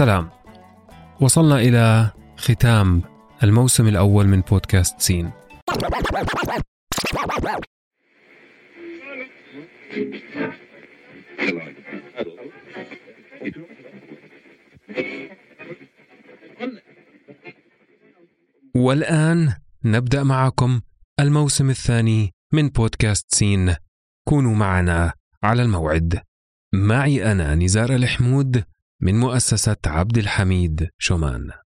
سلام وصلنا إلى ختام الموسم الأول من بودكاست سين. والآن نبدأ معكم الموسم الثاني من بودكاست سين. كونوا معنا على الموعد. معي أنا نزار الحمود من مؤسسة عبد الحميد شومان.